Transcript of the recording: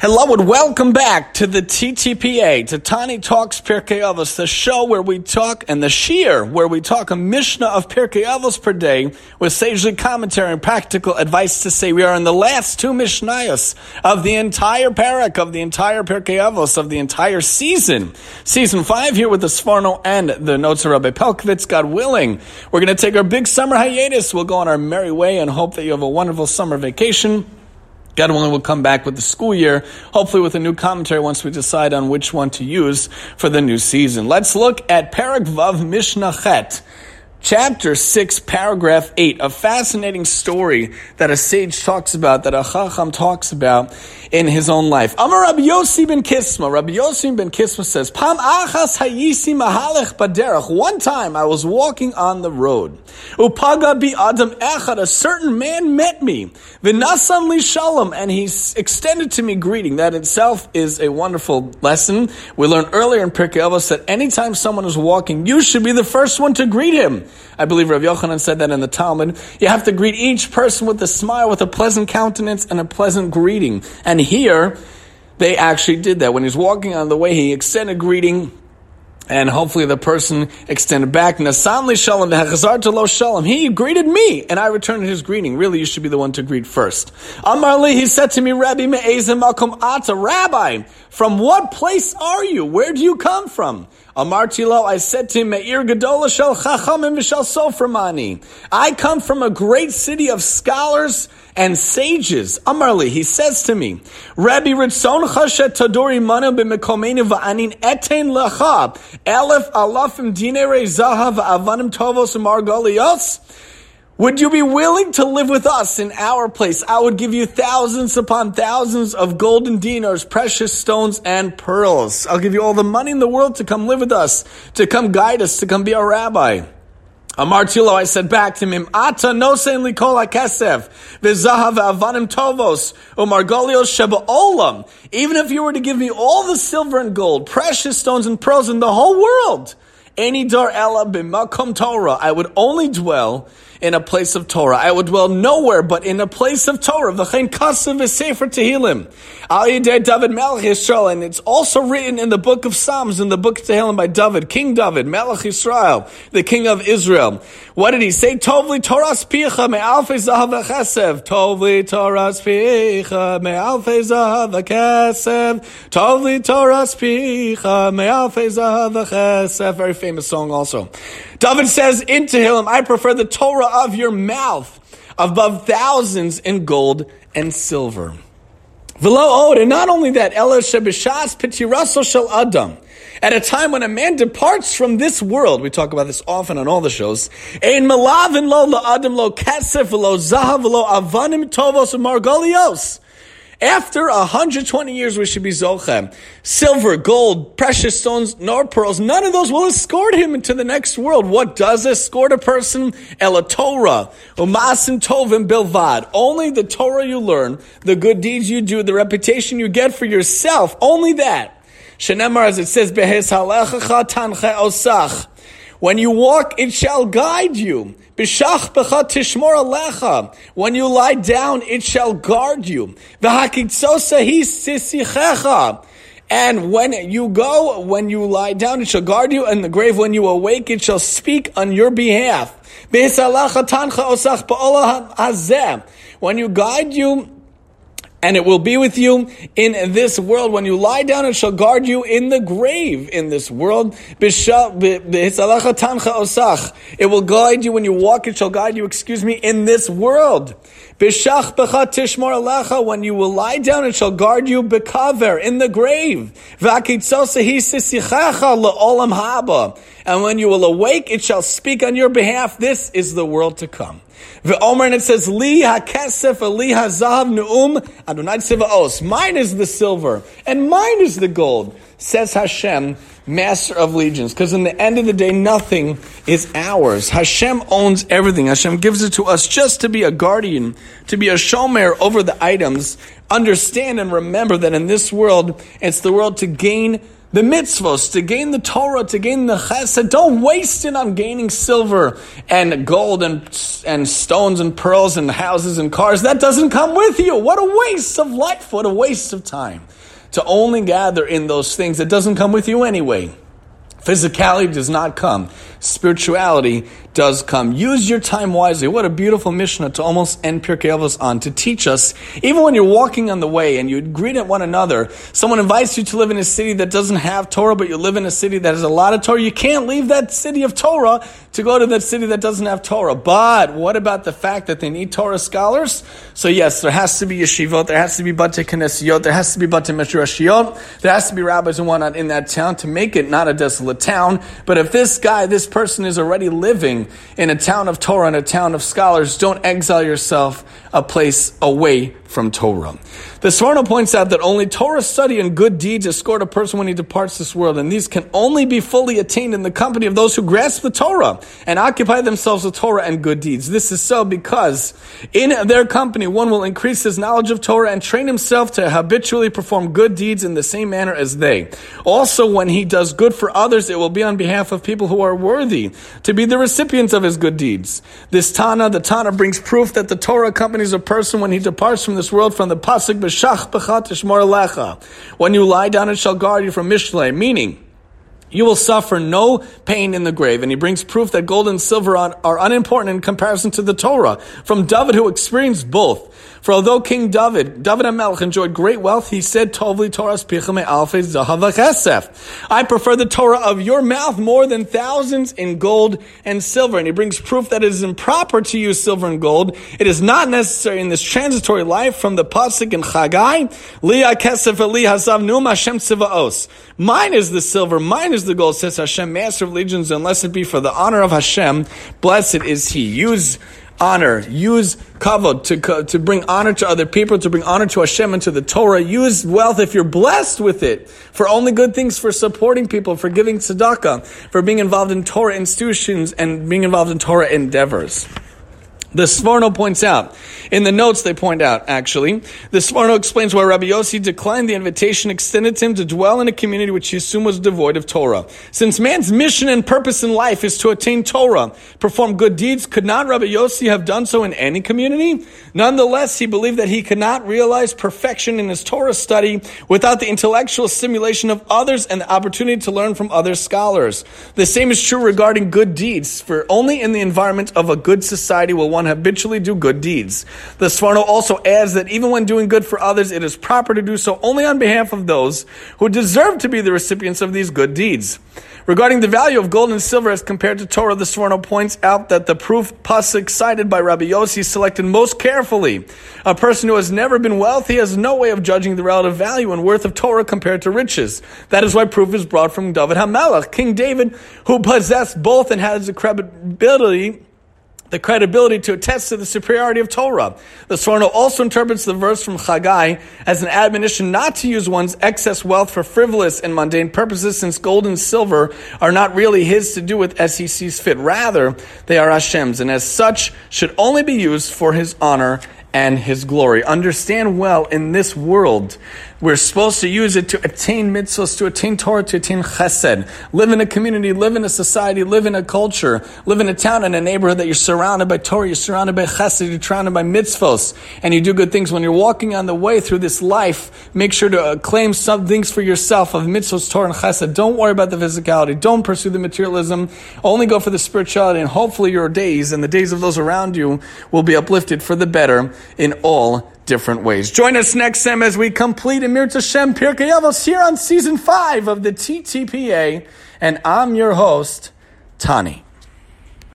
Hello and welcome back to the TTPA, to Tani Talks Pirkei Avos, the show where we talk, and the Shir, where we talk a Mishnah of Pirkei Avos per day with sagely commentary and practical advice to say we are in the last two Mishnayos of the entire parak, of the entire Pirkei Avos, of the entire season. Season five here with the Sforno and the notes of Rabbi Pelcovitz, God willing. We're going to take our big summer hiatus. We'll go on our merry way and hope that you have a wonderful summer vacation. God willing, we'll come back with the school year, hopefully with a new commentary once we decide on which one to use for the new season. Let's look at Parak Vav Mishnah Chet. Chapter 6, paragraph 8, a fascinating story that a sage talks about, that a chacham talks about in his own life. Amar Rabbi Yossi ben Kisma. Rabbi Yossi ben Kisma says, Pam achas hayisi mahalech. One time I was walking on the road. Upaga bi adam echad. A certain man met me. V'nasan li shalom. And he extended to me greeting. That itself is a wonderful lesson. We learned earlier in Pirkei Avos that anytime someone is walking, you should be the first one to greet him. I believe Rav Yochanan said that in the Talmud. You have to greet each person with a smile, with a pleasant countenance, and a pleasant greeting. And here, they actually did that. When he's walking on the way, he extended greeting, and hopefully the person extended back. Nasan shalom shalom. He greeted me, and I returned his greeting. Really, you should be the one to greet first. Amarli, he said to me, Rabbi me'ezim makom ata. Rabbi, from what place are you? Where do you come from? Amartilo, I said to him, Me'ir Gadola Shel Chachamim V'Shel Soframani. I come from a great city of scholars and sages. Amarli, he says to me, Rabbi Ritzon Chashet Tadori Mana B'Mekomenu V'Anin Etain Lecha Elef Alafim Dinere Zahav Avanim Tovos Margolios. Would you be willing to live with us in our place? I would give you thousands upon thousands of golden dinars, precious stones, and pearls. I'll give you all the money in the world to come live with us, to come guide us, to come be our rabbi. Amar Tilo, I said back to him, Ata no sein likol hakesef, v'zahav avanim tovos, umargolios sheba olam. Even if you were to give me all the silver and gold, precious stones and pearls in the whole world, any dar ella b'makom Torah, I would only dwell in a place of Torah. I would dwell nowhere but in a place of Torah. V'chein kasav v'sefer tehillim. Al David Melech Yisrael. And it's also written in the book of Psalms, in the book of Tehillim by David, King David, Melech Yisrael, the king of Israel. What did he say? Tovli Torah spicha me'alfei zahav v'chesev. Tovli Torah spicha me'alfei zahav v'chesev. Tovli Torah spicha me'alfei zahav v'chesev. Very famous song also. David says in Tehillim, I prefer the Torah of your mouth above thousands in gold and silver. Velo od, and not only that, Ela shebishas pitiraso shel adam. At a time when a man departs from this world, we talk about this often on all the shows, ein malavin lo la adam lo kasef lo zahav lo avanim tovos margolios. After 120 years, we should be Zochem. Silver, gold, precious stones, nor pearls, none of those will escort him into the next world. What does escort a person? Ela Torah, umasim tovim bilvad. Only the Torah you learn, the good deeds you do, the reputation you get for yourself, only that. Shenemar, as it says, behes halechacha tanche osach. When you walk, it shall guide you. B'shach b'cha tishmor alecha. When you lie down, it shall guard you. And when you go, when you lie down, it shall guard you. And the grave, when you awake, it shall speak on your behalf. When you guide you, and it will be with you in this world. When you lie down, it shall guard you in the grave in this world. It will guide you when you walk, it shall guide you, excuse me, in this world. When you will lie down, it shall guard you bekaver in the grave. And when you will awake, it shall speak on your behalf. This is the world to come. The Omer and it says, Li ha-kesef li ha-zahav nu'um Adonai tzivaos. Mine is the silver, and mine is the gold, says Hashem, master of legions. Because in the end of the day, nothing is ours. Hashem owns everything. Hashem gives it to us just to be a guardian, to be a shomer over the items. Understand and remember that in this world, it's the world to gain the mitzvos, to gain the Torah, to gain the chesed. Don't waste it on gaining silver and gold and, and stones and pearls and houses and cars. That doesn't come with you. What a waste of life. What a waste of time. To only gather in those things that doesn't come with you anyway. Physicality does not come. Spirituality does come. Use your time wisely. What a beautiful Mishnah to almost end Pirkei Avos on to teach us. Even when you're walking on the way and you greet at one another, someone invites you to live in a city that doesn't have Torah, but you live in a city that has a lot of Torah. You can't leave that city of Torah to go to that city that doesn't have Torah. But what about the fact that they need Torah scholars? So yes, there has to be yeshivot, there has to be bate knesiot, there has to be bate midrashiyot, there has to be rabbis and whatnot in that town to make it not a desolate town. But if this guy, this person is already living in a town of Torah, in a town of scholars, don't exile yourself a place away from Torah. The Sforno points out that only Torah study and good deeds escort a person when he departs this world, and these can only be fully attained in the company of those who grasp the Torah and occupy themselves with Torah and good deeds. This is so because in their company one will increase his knowledge of Torah and train himself to habitually perform good deeds in the same manner as they. Also, when he does good for others, it will be on behalf of people who are worthy to be the recipients of his good deeds. This Tana, the Tana brings proof that the Torah accompanies a person when he departs from this world from the pasuk b'shach b'chat lecha. When you lie down, it shall guard you from mishlei, meaning you will suffer no pain in the grave. And he brings proof that gold and silver are unimportant in comparison to the Torah from David, who experienced both. For although King David, David HaMelech enjoyed great wealth, he said, Tovli Torah's pichame alfes zahav I prefer the Torah of your mouth more than thousands in gold and silver. And he brings proof that it is improper to use silver and gold. It is not necessary in this transitory life from the Pasuk in Chagai, Liya kesef eli hazav num Hashem tzivaos. Mine is the silver, mine is the gold, says Hashem, master of legions, unless it be for the honor of Hashem, blessed is he. Use honor. Use kavod to, to bring honor to other people, to bring honor to Hashem and to the Torah. Use wealth if you're blessed with it for only good things, for supporting people, for giving tzedakah, for being involved in Torah institutions and being involved in Torah endeavors. The Sforno points out, in the notes they point out, actually, the Sforno explains why Rabbi Yossi declined the invitation extended to him to dwell in a community which he assumed was devoid of Torah. Since man's mission and purpose in life is to attain Torah, perform good deeds, could not Rabbi Yossi have done so in any community? Nonetheless, he believed that he could not realize perfection in his Torah study without the intellectual stimulation of others and the opportunity to learn from other scholars. The same is true regarding good deeds, for only in the environment of a good society will one habitually do good deeds. The Sforno also adds that even when doing good for others, it is proper to do so only on behalf of those who deserve to be the recipients of these good deeds. Regarding the value of gold and silver as compared to Torah, the Sforno points out that the proof pasuk cited by Rabbi Yossi is selected most carefully. A person who has never been wealthy has no way of judging the relative value and worth of Torah compared to riches. That is why proof is brought from David HaMelech, King David, who possessed both and had the credibility the credibility to attest to the superiority of Torah. The Sforno also interprets the verse from Chagai as an admonition not to use one's excess wealth for frivolous and mundane purposes, since gold and silver are not really his to do with as he sees fit. Rather, they are Hashem's, and as such should only be used for his honor and his glory. Understand well in this world, we're supposed to use it to attain mitzvahs, to attain Torah, to attain chesed. Live in a community, live in a society, live in a culture, live in a town and a neighborhood that you're surrounded by Torah, you're surrounded by chesed, you're surrounded by mitzvahs, and you do good things. When you're walking on the way through this life, make sure to uh, claim some things for yourself of mitzvahs, Torah, and chesed. Don't worry about the physicality. Don't pursue the materialism. Only go for the spirituality, and hopefully your days and the days of those around you will be uplifted for the better in all different ways. Join us next time as we complete Emir Tashem Pirkei Avos here on season five of the TTPA, and I'm your host, Tani.